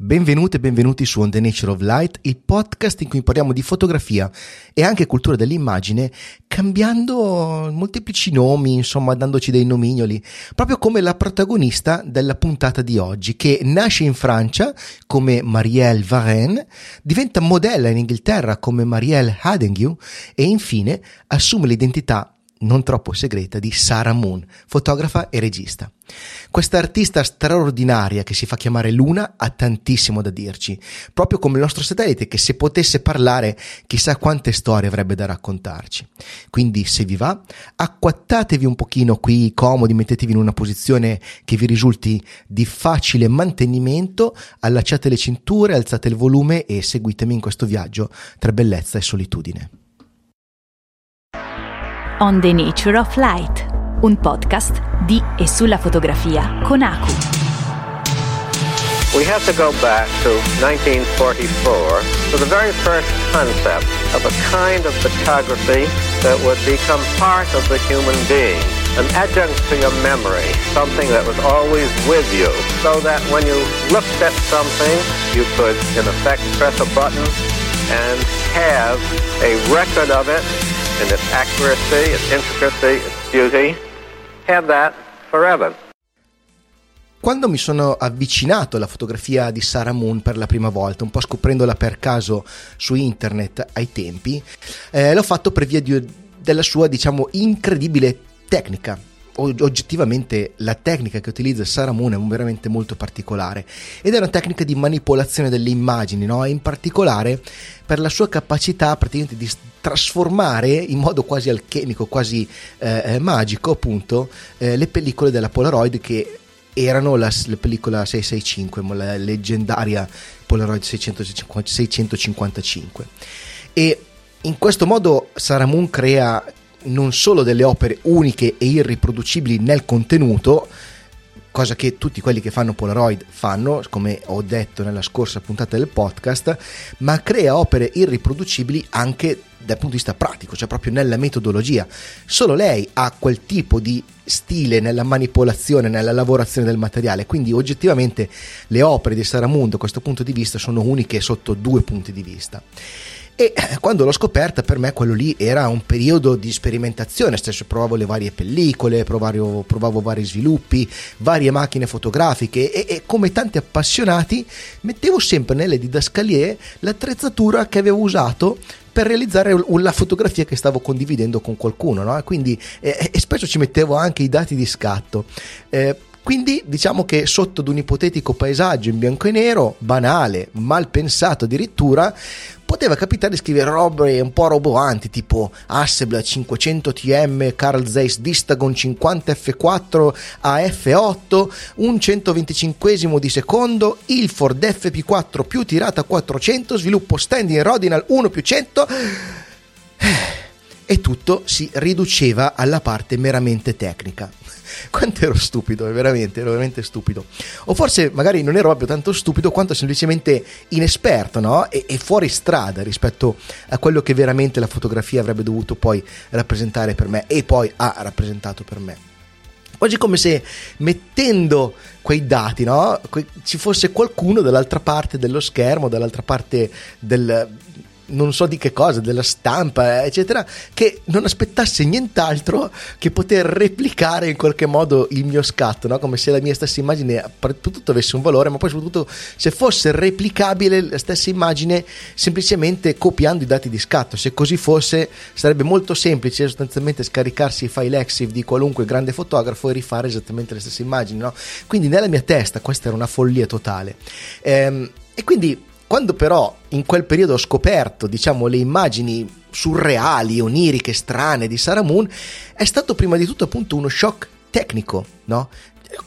Benvenute e benvenuti su On the Nature of Light, il podcast in cui parliamo di fotografia e anche cultura dell'immagine, cambiando molteplici nomi, insomma, dandoci dei nomignoli, proprio come la protagonista della puntata di oggi, che nasce in Francia come Marielle Varenne, diventa modella in Inghilterra come Marielle Hadengue e infine assume l'identità non troppo segreta di Sarah Moon, fotografa e regista. Questa artista straordinaria che si fa chiamare Luna ha tantissimo da dirci, proprio come il nostro satellite che se potesse parlare chissà quante storie avrebbe da raccontarci. Quindi se vi va, acquattatevi un pochino qui comodi, mettetevi in una posizione che vi risulti di facile mantenimento, allacciate le cinture, alzate il volume e seguitemi in questo viaggio tra bellezza e solitudine. On the Nature of Light, un podcast di e sulla fotografia con Aku. We have to go back to 1944 to the very first concept of a kind of photography that would become part of the human being, an adjunct to your memory, something that was always with you, so that when you looked at something, you could, in effect, press a button and have a record of it in its accuracy, its intricacy, its beauty, have that forever. Quando mi sono avvicinato alla fotografia di Sarah Moon per la prima volta, un po' scoprendola per caso su internet ai tempi, eh, l'ho fatto per via di, della sua, diciamo, incredibile tecnica oggettivamente la tecnica che utilizza Sarah Moon è veramente molto particolare ed è una tecnica di manipolazione delle immagini, no? in particolare per la sua capacità praticamente di trasformare in modo quasi alchemico, quasi eh, eh magico appunto eh, le pellicole della Polaroid che erano la, la, pellicola 665, la leggendaria Polaroid 650, 655 e in questo modo Sarah Moon crea non solo delle opere uniche e irriproducibili nel contenuto, cosa che tutti quelli che fanno Polaroid fanno, come ho detto nella scorsa puntata del podcast, ma crea opere irriproducibili anche dal punto di vista pratico, cioè proprio nella metodologia. Solo lei ha quel tipo di stile nella manipolazione, nella lavorazione del materiale, quindi oggettivamente le opere di Saramundo da questo punto di vista sono uniche sotto due punti di vista. E quando l'ho scoperta, per me quello lì era un periodo di sperimentazione. Stesso provavo le varie pellicole, provavo, provavo vari sviluppi, varie macchine fotografiche e, e, come tanti appassionati mettevo sempre nelle didascalie l'attrezzatura che avevo usato per realizzare la fotografia che stavo condividendo con qualcuno. No? Quindi, eh, e spesso ci mettevo anche i dati di scatto. Eh, quindi diciamo che sotto ad un ipotetico paesaggio in bianco e nero, banale, mal pensato addirittura, poteva capitare di scrivere robe un po' roboanti tipo Hasselblad 500 TM Carl Zeiss Distagon 50 F4 a F8 un 125 di secondo il Ford FP4 più tirata 400 sviluppo standing Rodinal 1 più 100 e tutto si riduceva alla parte meramente tecnica quanto ero stupido, veramente, ero veramente stupido. O forse magari non ero proprio tanto stupido quanto semplicemente inesperto, no? E, e fuori strada rispetto a quello che veramente la fotografia avrebbe dovuto poi rappresentare per me e poi ha rappresentato per me. Oggi è come se mettendo quei dati, no? ci fosse qualcuno dall'altra parte dello schermo, dall'altra parte del, non so di che cosa, della stampa, eccetera, che non aspettasse nient'altro che poter replicare in qualche modo il mio scatto, no? come se la mia stessa immagine tutto avesse un valore, ma poi soprattutto se fosse replicabile la stessa immagine semplicemente copiando i dati di scatto. Se così fosse sarebbe molto semplice sostanzialmente scaricarsi i file EXIF di qualunque grande fotografo e rifare esattamente le stesse immagini. No? Quindi nella mia testa questa era una follia totale. Ehm, e quindi quando però in quel periodo ho scoperto, diciamo, le immagini surreali, oniriche, strane di Sarah Moon, è stato prima di tutto appunto uno shock tecnico, no?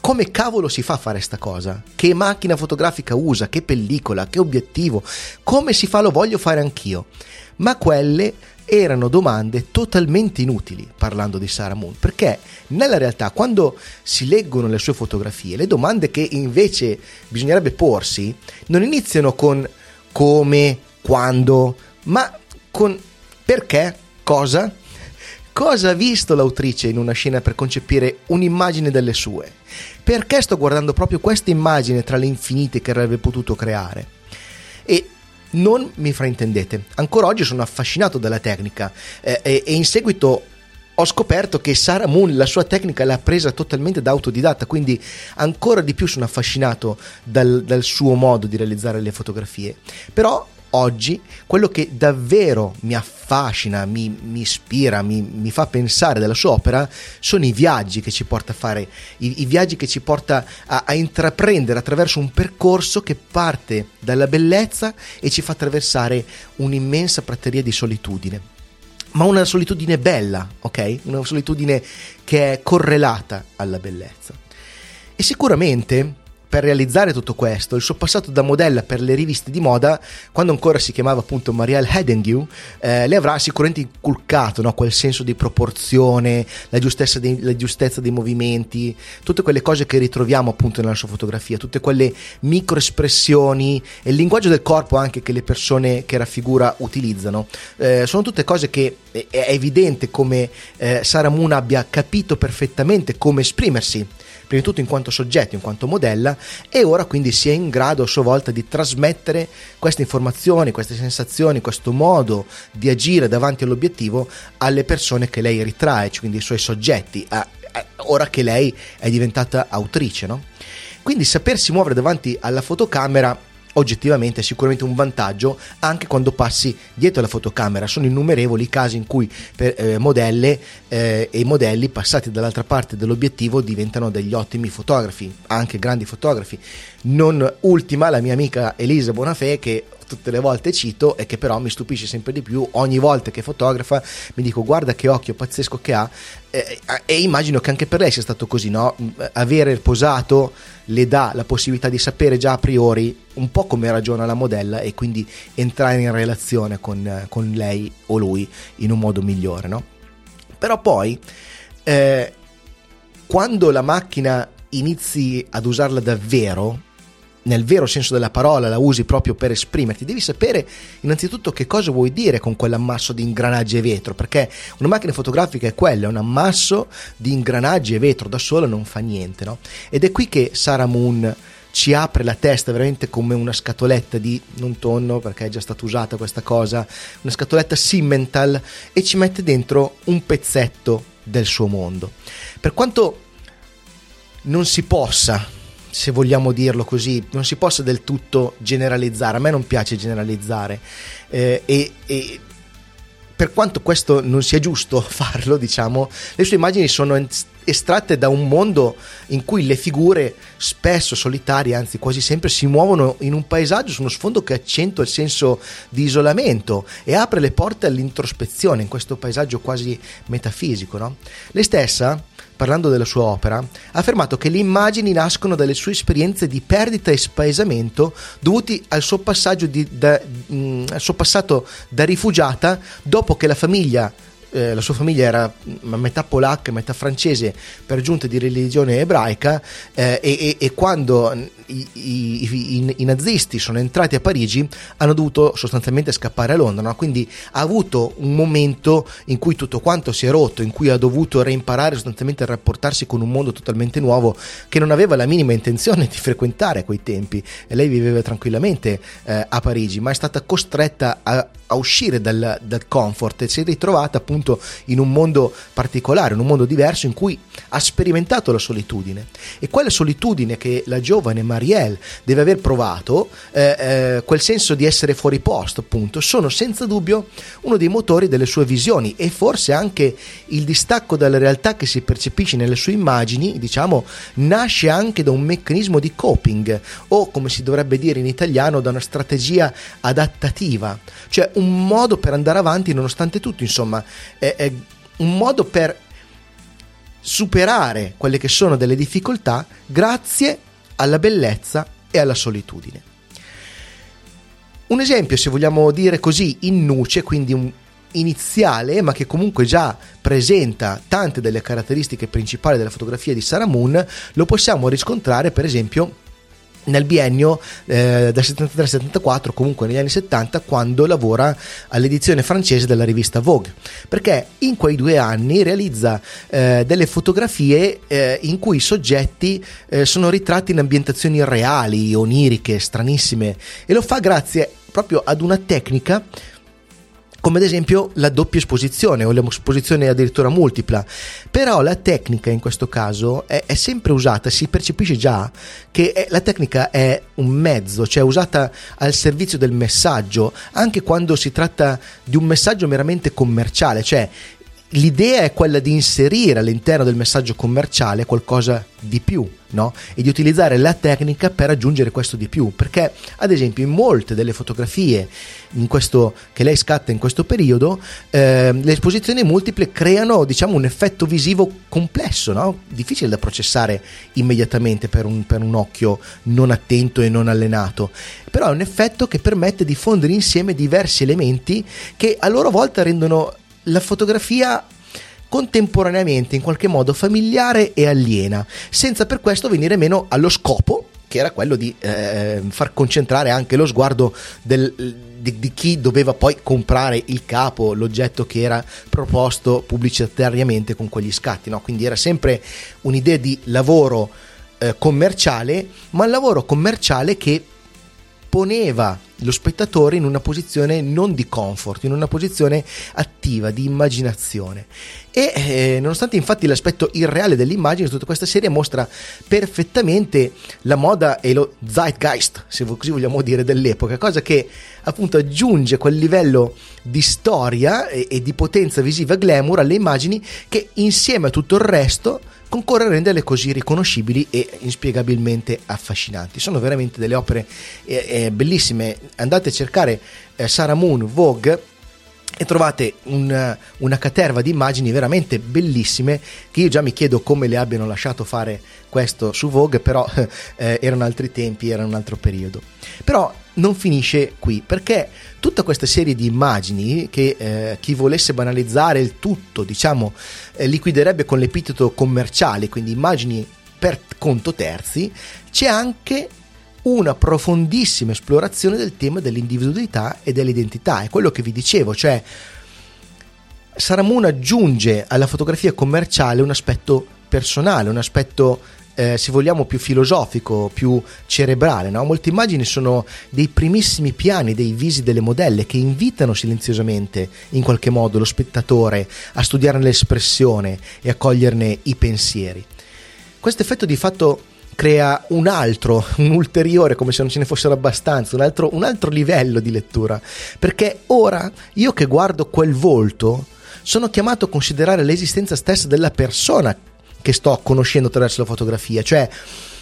Come cavolo si fa a fare sta cosa? Che macchina fotografica usa? Che pellicola? Che obiettivo? Come si fa? Lo voglio fare anch'io. Ma quelle erano domande totalmente inutili parlando di Sarah Moon, perché nella realtà quando si leggono le sue fotografie, le domande che invece bisognerebbe porsi non iniziano con come, quando, ma con perché, cosa, Cosa ha visto l'autrice in una scena per concepire un'immagine delle sue? Perché sto guardando proprio questa immagine tra le infinite che avrebbe potuto creare? E non mi fraintendete, ancora oggi sono affascinato dalla tecnica eh, e, e in seguito ho scoperto che Sarah Moon la sua tecnica l'ha presa totalmente da autodidatta, quindi ancora di più sono affascinato dal, dal suo modo di realizzare le fotografie. Però oggi quello che davvero mi affascina, mi, mi ispira, mi, mi, fa pensare della sua opera sono i viaggi che ci porta a fare, i, i viaggi che ci porta a, a, intraprendere attraverso un percorso che parte dalla bellezza e ci fa attraversare un'immensa prateria di solitudine. Ma una solitudine bella, ok? Una solitudine che è correlata alla bellezza. E sicuramente per realizzare tutto questo, il suo passato da modella per le riviste di moda, quando ancora si chiamava appunto Marielle Hedengue, eh, le avrà sicuramente inculcato no? quel senso di proporzione, la giustezza, dei, la giustezza, dei, movimenti, tutte quelle cose che ritroviamo appunto nella sua fotografia, tutte quelle microespressioni e il linguaggio del corpo anche che le persone che raffigura utilizzano. Eh, sono tutte cose che è evidente come eh, Sarah Moon abbia capito perfettamente come esprimersi prima di tutto in quanto soggetto, in quanto modella, e ora quindi si è in grado a sua volta di trasmettere queste informazioni, queste sensazioni, questo modo di agire davanti all'obiettivo alle persone che lei ritrae, cioè quindi i suoi soggetti, a, a, ora che lei è diventata autrice. No? Quindi sapersi muovere davanti alla fotocamera oggettivamente è sicuramente un vantaggio anche quando passi dietro la fotocamera. Sono innumerevoli i casi in cui per, eh, modelle eh, e modelli passati dall'altra parte dell'obiettivo diventano degli ottimi fotografi, anche grandi fotografi. Non ultima la mia amica Elisa Bonafè che tutte le volte cito e che però mi stupisce sempre di più ogni volta che fotografa mi dico guarda che occhio pazzesco che ha eh, e immagino che anche per lei sia stato così no? avere posato le dà la possibilità di sapere già a priori un po' come ragiona la modella e quindi entrare in relazione con, con lei o lui in un modo migliore no? però poi eh, quando la macchina inizi ad usarla davvero nel vero senso della parola la usi proprio per esprimerti, devi sapere innanzitutto che cosa vuoi dire con quell'ammasso di ingranaggi e vetro, perché una macchina fotografica è quella, è un ammasso di ingranaggi e vetro, da sola non fa niente, no? Ed è qui che Sarah Moon ci apre la testa veramente come una scatoletta di non tonno perché è già stata usata questa cosa, una scatoletta Simmental e ci mette dentro un pezzetto del suo mondo. Per quanto non si possa se vogliamo dirlo così, non si possa del tutto generalizzare. A me non piace generalizzare eh, e, e per quanto questo non sia giusto farlo, diciamo, le sue immagini sono estratte da un mondo in cui le figure, spesso solitarie, anzi quasi sempre, si muovono in un paesaggio su uno sfondo che accentua il senso di isolamento e apre le porte all'introspezione in questo paesaggio quasi metafisico. No? Lei stessa parlando della sua opera, ha affermato che le immagini nascono dalle sue esperienze di perdita e spaesamento dovuti al suo, da, mh, mm, al suo passato da rifugiata dopo che la famiglia eh, la sua famiglia era metà polacca e metà francese per giunta di religione ebraica eh, e, e, quando i, i, i, i, nazisti sono entrati a Parigi hanno dovuto sostanzialmente scappare a Londra no? quindi ha avuto un momento in cui tutto quanto si è rotto in cui ha dovuto reimparare sostanzialmente a rapportarsi con un mondo totalmente nuovo che non aveva la minima intenzione di frequentare a quei tempi e lei viveva tranquillamente eh, a Parigi ma è stata costretta a, a uscire dal, dal comfort e si è ritrovata appunto in un mondo particolare, in un mondo diverso in cui ha sperimentato la solitudine. E quella solitudine che la giovane Marielle deve aver provato, eh, eh, quel senso di essere fuori posto, appunto, sono senza dubbio uno dei motori delle sue visioni e forse anche il distacco dalla realtà che si percepisce nelle sue immagini, diciamo, nasce anche da un meccanismo di coping o come si dovrebbe dire in italiano da una strategia adattativa, cioè un modo per andare avanti nonostante tutto, insomma, è, è un modo per superare quelle che sono delle difficoltà grazie alla bellezza e alla solitudine. Un esempio, se vogliamo dire così, in nuce, quindi un iniziale, ma che comunque già presenta tante delle caratteristiche principali della fotografia di Sarah Moon, lo possiamo riscontrare per esempio nel biennio eh, del 73-74, comunque negli anni 70, quando lavora all'edizione francese della rivista Vogue, perché in quei due anni realizza eh, delle fotografie eh, in cui i soggetti eh, sono ritratti in ambientazioni reali, oniriche, stranissime, e lo fa grazie proprio ad una tecnica come ad esempio la doppia esposizione o l'esposizione addirittura multipla. Però la tecnica in questo caso è, è sempre usata, si percepisce già che è, la tecnica è un mezzo, cioè usata al servizio del messaggio, anche quando si tratta di un messaggio meramente commerciale, cioè l'idea è quella di inserire all'interno del messaggio commerciale qualcosa di più, no? E di utilizzare la tecnica per raggiungere questo di più. Perché, ad esempio, in molte delle fotografie questo, che lei scatta in questo periodo, eh, le esposizioni multiple creano, diciamo, un effetto visivo complesso, no? Difficile da processare immediatamente per un, per un occhio non attento e non allenato. Però è un effetto che permette di fondere insieme diversi elementi che a loro volta rendono la fotografia contemporaneamente in qualche modo familiare e aliena, senza per questo venire meno allo scopo che era quello di eh, far concentrare anche lo sguardo del, di, di, chi doveva poi comprare il capo, l'oggetto che era proposto pubblicitariamente con quegli scatti. No? Quindi era sempre un'idea di lavoro eh, commerciale, ma un lavoro commerciale che poneva lo spettatore in una posizione non di comfort, in una posizione attiva, di immaginazione. E eh, nonostante infatti l'aspetto irreale dell'immagine, tutta questa serie mostra perfettamente la moda e lo zeitgeist, se così vogliamo dire, dell'epoca, cosa che appunto aggiunge quel livello di storia e, e di potenza visiva glamour alle immagini che insieme a tutto il resto concorre a renderle così riconoscibili e inspiegabilmente affascinanti. Sono veramente delle opere eh, eh, bellissime. Andate a cercare eh, Sarah Moon, Vogue e trovate un, una caterva di immagini veramente bellissime che io già mi chiedo come le abbiano lasciato fare questo su Vogue, però eh, erano altri tempi, era un altro periodo. Però non finisce qui perché tutta questa serie di immagini che eh, chi volesse banalizzare il tutto diciamo eh, liquiderebbe con l'epiteto commerciale quindi immagini per conto terzi c'è anche una profondissima esplorazione del tema dell'individualità e dell'identità è quello che vi dicevo cioè Saramuna aggiunge alla fotografia commerciale un aspetto personale un aspetto eh, se vogliamo, più filosofico, più cerebrale. No? Molte immagini sono dei primissimi piani dei visi delle modelle che invitano silenziosamente, in qualche modo, lo spettatore a studiare l'espressione e a coglierne i pensieri. Questo effetto di fatto crea un altro, un ulteriore, come se non ce ne fossero abbastanza, un altro, un altro livello di lettura, perché ora io che guardo quel volto sono chiamato a considerare l'esistenza stessa della persona che sto conoscendo attraverso la fotografia, cioè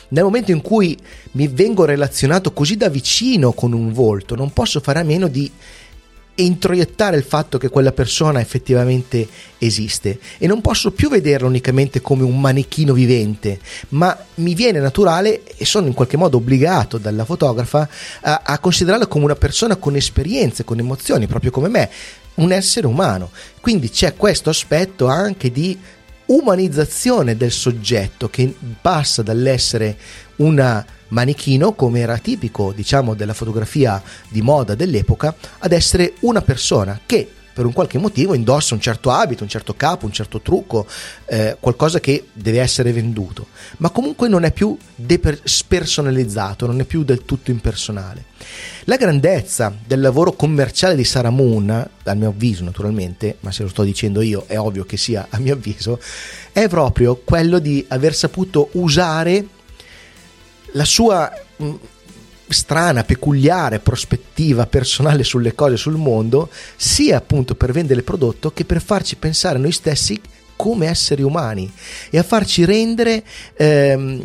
nel momento in cui mi vengo relazionato così da vicino con un volto, non posso fare a meno di introiettare il fatto che quella persona effettivamente esiste e non posso più vederla unicamente come un manichino vivente, ma mi viene naturale e sono in qualche modo obbligato dalla fotografa a, a considerarla come una persona con esperienze, con emozioni, proprio come me, un essere umano. Quindi c'è questo aspetto anche di umanizzazione del soggetto che passa dall'essere un manichino, come era tipico, diciamo, della fotografia di moda dell'epoca, ad essere una persona che per un qualche motivo indossa un certo abito, un certo capo, un certo trucco, eh, qualcosa che deve essere venduto, ma comunque non è più spersonalizzato, non è più del tutto impersonale. La grandezza del lavoro commerciale di Sarah Moon, a mio avviso naturalmente, ma se lo sto dicendo io è ovvio che sia a mio avviso, è proprio quello di aver saputo usare la sua mm, strana, peculiare prospettiva personale sulle cose, sul mondo, sia appunto per vendere il prodotto che per farci pensare noi stessi come esseri umani e a farci rendere ehm,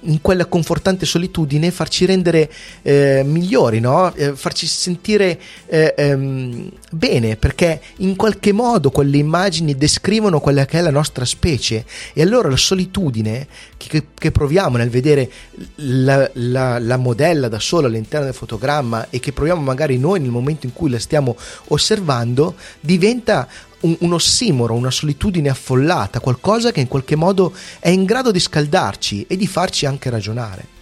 in quella confortante solitudine, farci rendere eh, migliori, no? eh, farci sentire eh, ehm, bene, perché in qualche modo quelle immagini descrivono quella che è la nostra specie e allora la solitudine che, che proviamo nel vedere la, la, la modella da sola all'interno del fotogramma e che proviamo magari noi nel momento in cui la stiamo osservando diventa un, un ossimoro, una solitudine affollata, qualcosa che in qualche modo è in grado di scaldarci e di farci anche ragionare.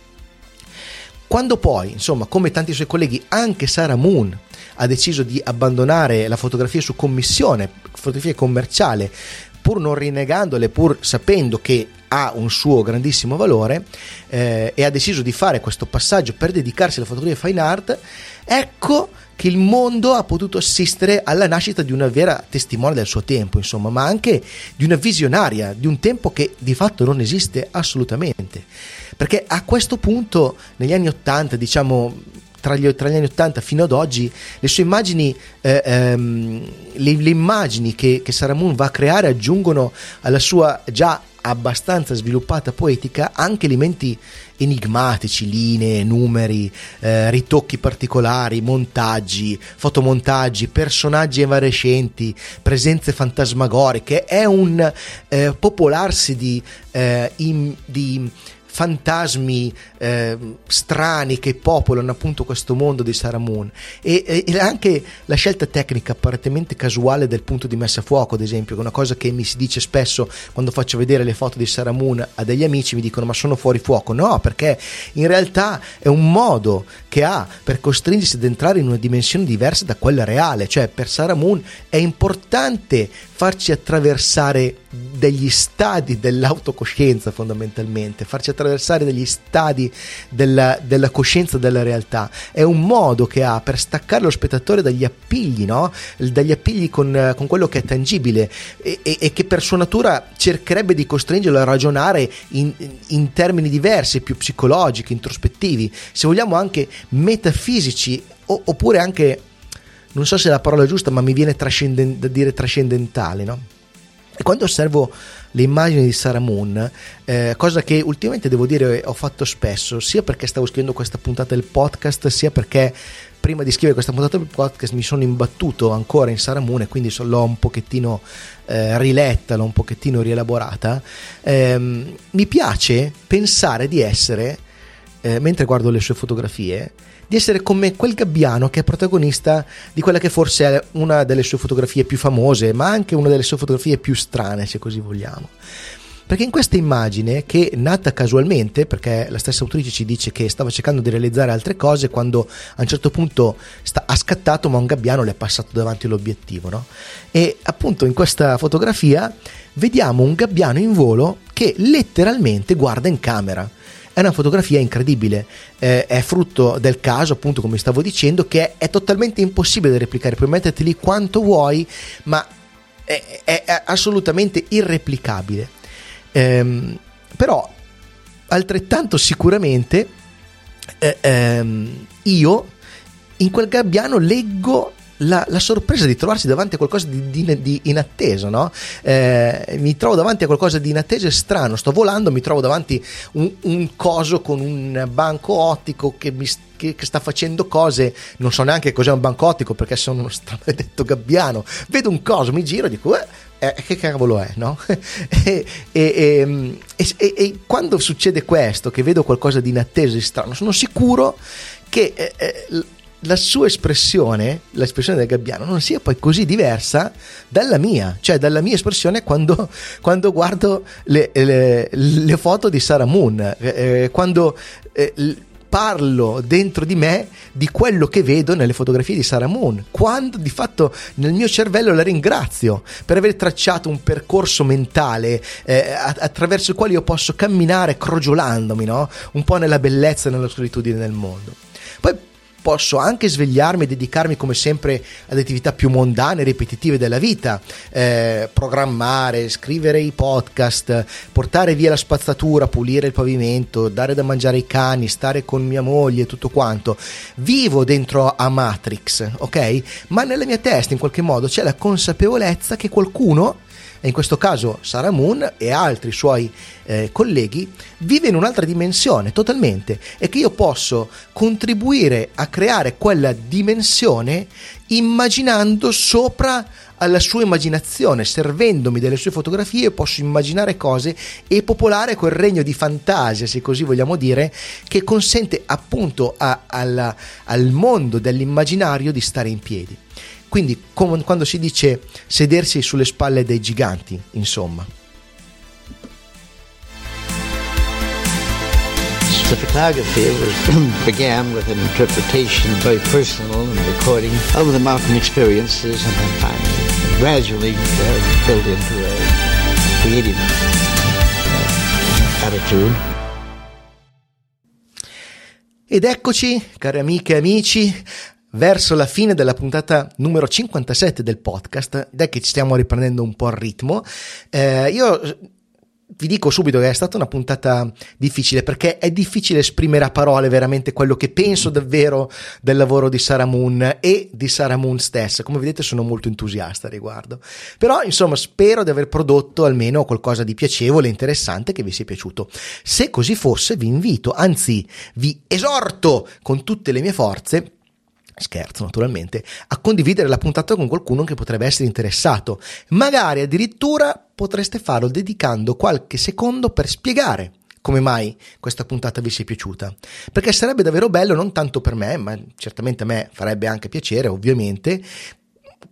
Quando poi, insomma, come tanti suoi colleghi, anche Sarah Moon ha deciso di abbandonare la fotografia su commissione, fotografia commerciale, pur non rinnegandole, pur sapendo che ha un suo grandissimo valore eh, e ha deciso di fare questo passaggio per dedicarsi alla fotografia fine art, ecco che il mondo ha potuto assistere alla nascita di una vera testimone del suo tempo, insomma, ma anche di una visionaria di un tempo che di fatto non esiste assolutamente. Perché a questo punto, negli anni Ottanta, diciamo tra gli, tra gli, anni 80 fino ad oggi, le sue immagini, eh, ehm, le, le, immagini che, che Sarah Moon va a creare aggiungono alla sua già abbastanza sviluppata poetica anche elementi enigmatici, linee, numeri, eh, ritocchi particolari, montaggi, fotomontaggi, personaggi evanescenti, presenze fantasmagoriche. È un eh, popolarsi di, eh, in, di fantasmi eh, strani che popolano appunto questo mondo di Sarah Moon e, e, e, anche la scelta tecnica apparentemente casuale del punto di messa a fuoco ad esempio che è una cosa che mi si dice spesso quando faccio vedere le foto di Sarah Moon a degli amici mi dicono ma sono fuori fuoco. No perché in realtà è un modo che ha per costringersi ad entrare in una dimensione diversa da quella reale. Cioè per Sarah Moon è importante farci attraversare degli stadi dell'autocoscienza fondamentalmente, farci attraversare degli stadi della, della, coscienza della realtà. È un modo che ha per staccare lo spettatore dagli appigli, no? dagli appigli con, con, quello che è tangibile e, e, e, che per sua natura cercherebbe di costringerlo a ragionare in, in termini diversi, più psicologici, introspettivi, se vogliamo anche metafisici o, oppure anche non so se la parola è giusta, ma mi viene trascenden- da dire trascendentale, no? Quando osservo le immagini di Sarah Moon, eh, cosa che ultimamente devo dire ho fatto spesso, sia perché stavo scrivendo questa puntata del podcast, sia perché prima di scrivere questa puntata del podcast mi sono imbattuto ancora in Sarah Moon e quindi l'ho un pochettino eh, riletta, l'ho un pochettino rielaborata, eh, mi piace pensare di essere, eh, mentre guardo le sue fotografie, di essere come quel gabbiano che è protagonista di quella che forse è una delle sue fotografie più famose, ma anche una delle sue fotografie più strane, se così vogliamo. Perché in questa immagine, che è nata casualmente, perché la stessa autrice ci dice che stava cercando di realizzare altre cose, quando a un certo punto sta, ha scattato, ma un gabbiano le è passato davanti all'obiettivo. No? E appunto in questa fotografia vediamo un gabbiano in volo che letteralmente guarda in camera è una fotografia incredibile, eh, è frutto del caso, appunto, come stavo dicendo, che è, totalmente impossibile da replicare. Puoi metterti lì quanto vuoi, ma è, è, è assolutamente irreplicabile. Ehm, però, altrettanto sicuramente, eh, ehm, io in quel gabbiano leggo la, la, sorpresa di trovarsi davanti a qualcosa di, di, di inatteso, no? eh, mi trovo davanti a qualcosa di inatteso e strano, sto volando, mi trovo davanti un, un coso con un banco ottico che mi che, che, sta facendo cose, non so neanche cos'è un banco ottico perché sono uno stravedetto gabbiano, vedo un coso, mi giro e dico... Eh, eh, che cavolo è, no? e, e, e, e, quando succede questo, che vedo qualcosa di inatteso e strano, sono sicuro che eh, eh la sua espressione, l'espressione del gabbiano, non sia poi così diversa dalla mia, cioè dalla mia espressione quando, quando guardo le, le, le, foto di Sarah Moon, eh, eh quando eh, parlo dentro di me di quello che vedo nelle fotografie di Sarah Moon, quando di fatto nel mio cervello la ringrazio per aver tracciato un percorso mentale eh, attraverso il quale io posso camminare crogiolandomi, no? un po' nella bellezza e nella solitudine del mondo. Poi posso anche svegliarmi e dedicarmi come sempre ad attività più mondane, ripetitive della vita, eh, programmare, scrivere i podcast, portare via la spazzatura, pulire il pavimento, dare da mangiare ai cani, stare con mia moglie, tutto quanto. Vivo dentro a Matrix, ok? Ma nella mia testa in qualche modo c'è la consapevolezza che qualcuno e in questo caso Sarah Moon e altri suoi eh, colleghi, vive in un'altra dimensione totalmente e che io posso contribuire a creare quella dimensione immaginando sopra alla sua immaginazione, servendomi delle sue fotografie, posso immaginare cose e popolare quel regno di fantasia, se così vogliamo dire, che consente appunto a, alla, al mondo dell'immaginario di stare in piedi. Quindi com- quando si dice sedersi sulle spalle dei giganti, insomma. The photography was, began with an interpretation, very personal and recording of the mountain experiences, and then finally, gradually uh, built into a creative uh, attitude. Ed eccoci, cari amiche e amici, verso la fine della puntata numero 57 del podcast, ed è che ci stiamo riprendendo un po' il ritmo. Eh, io vi dico subito che è stata una puntata difficile perché è difficile esprimere a parole veramente quello che penso davvero del lavoro di Sarah Moon e di Sarah Moon stessa. Come vedete sono molto entusiasta a riguardo. Però insomma spero di aver prodotto almeno qualcosa di piacevole interessante che vi sia piaciuto. Se così fosse vi invito, anzi vi esorto con tutte le mie forze scherzo naturalmente, a condividere la puntata con qualcuno che potrebbe essere interessato. Magari addirittura potreste farlo dedicando qualche secondo per spiegare come mai questa puntata vi sia piaciuta. Perché sarebbe davvero bello, non tanto per me, ma certamente a me farebbe anche piacere, ovviamente,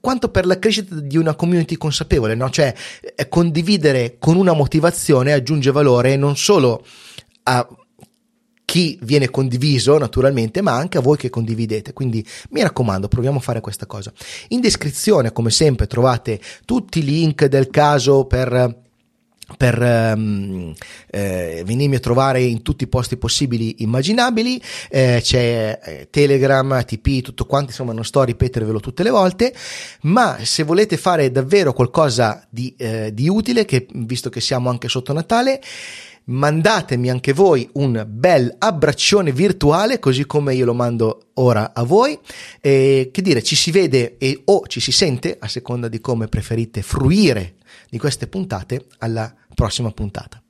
quanto per la crescita di una community consapevole, no? Cioè, eh, condividere con una motivazione aggiunge valore non solo a chi viene condiviso naturalmente, ma anche a voi che condividete. Quindi mi raccomando, proviamo a fare questa cosa. In descrizione, come sempre, trovate tutti i link del caso per per um, eh, venirmi a trovare in tutti i posti possibili immaginabili eh, c'è eh, telegram tp tutto quanto insomma non sto a ripetervelo tutte le volte ma se volete fare davvero qualcosa di, eh, di utile che visto che siamo anche sotto natale mandatemi anche voi un bel abbraccione virtuale così come io lo mando ora a voi. E che dire ci si vede e, o ci si sente a seconda di come preferite fruire di queste puntate alla prossima puntata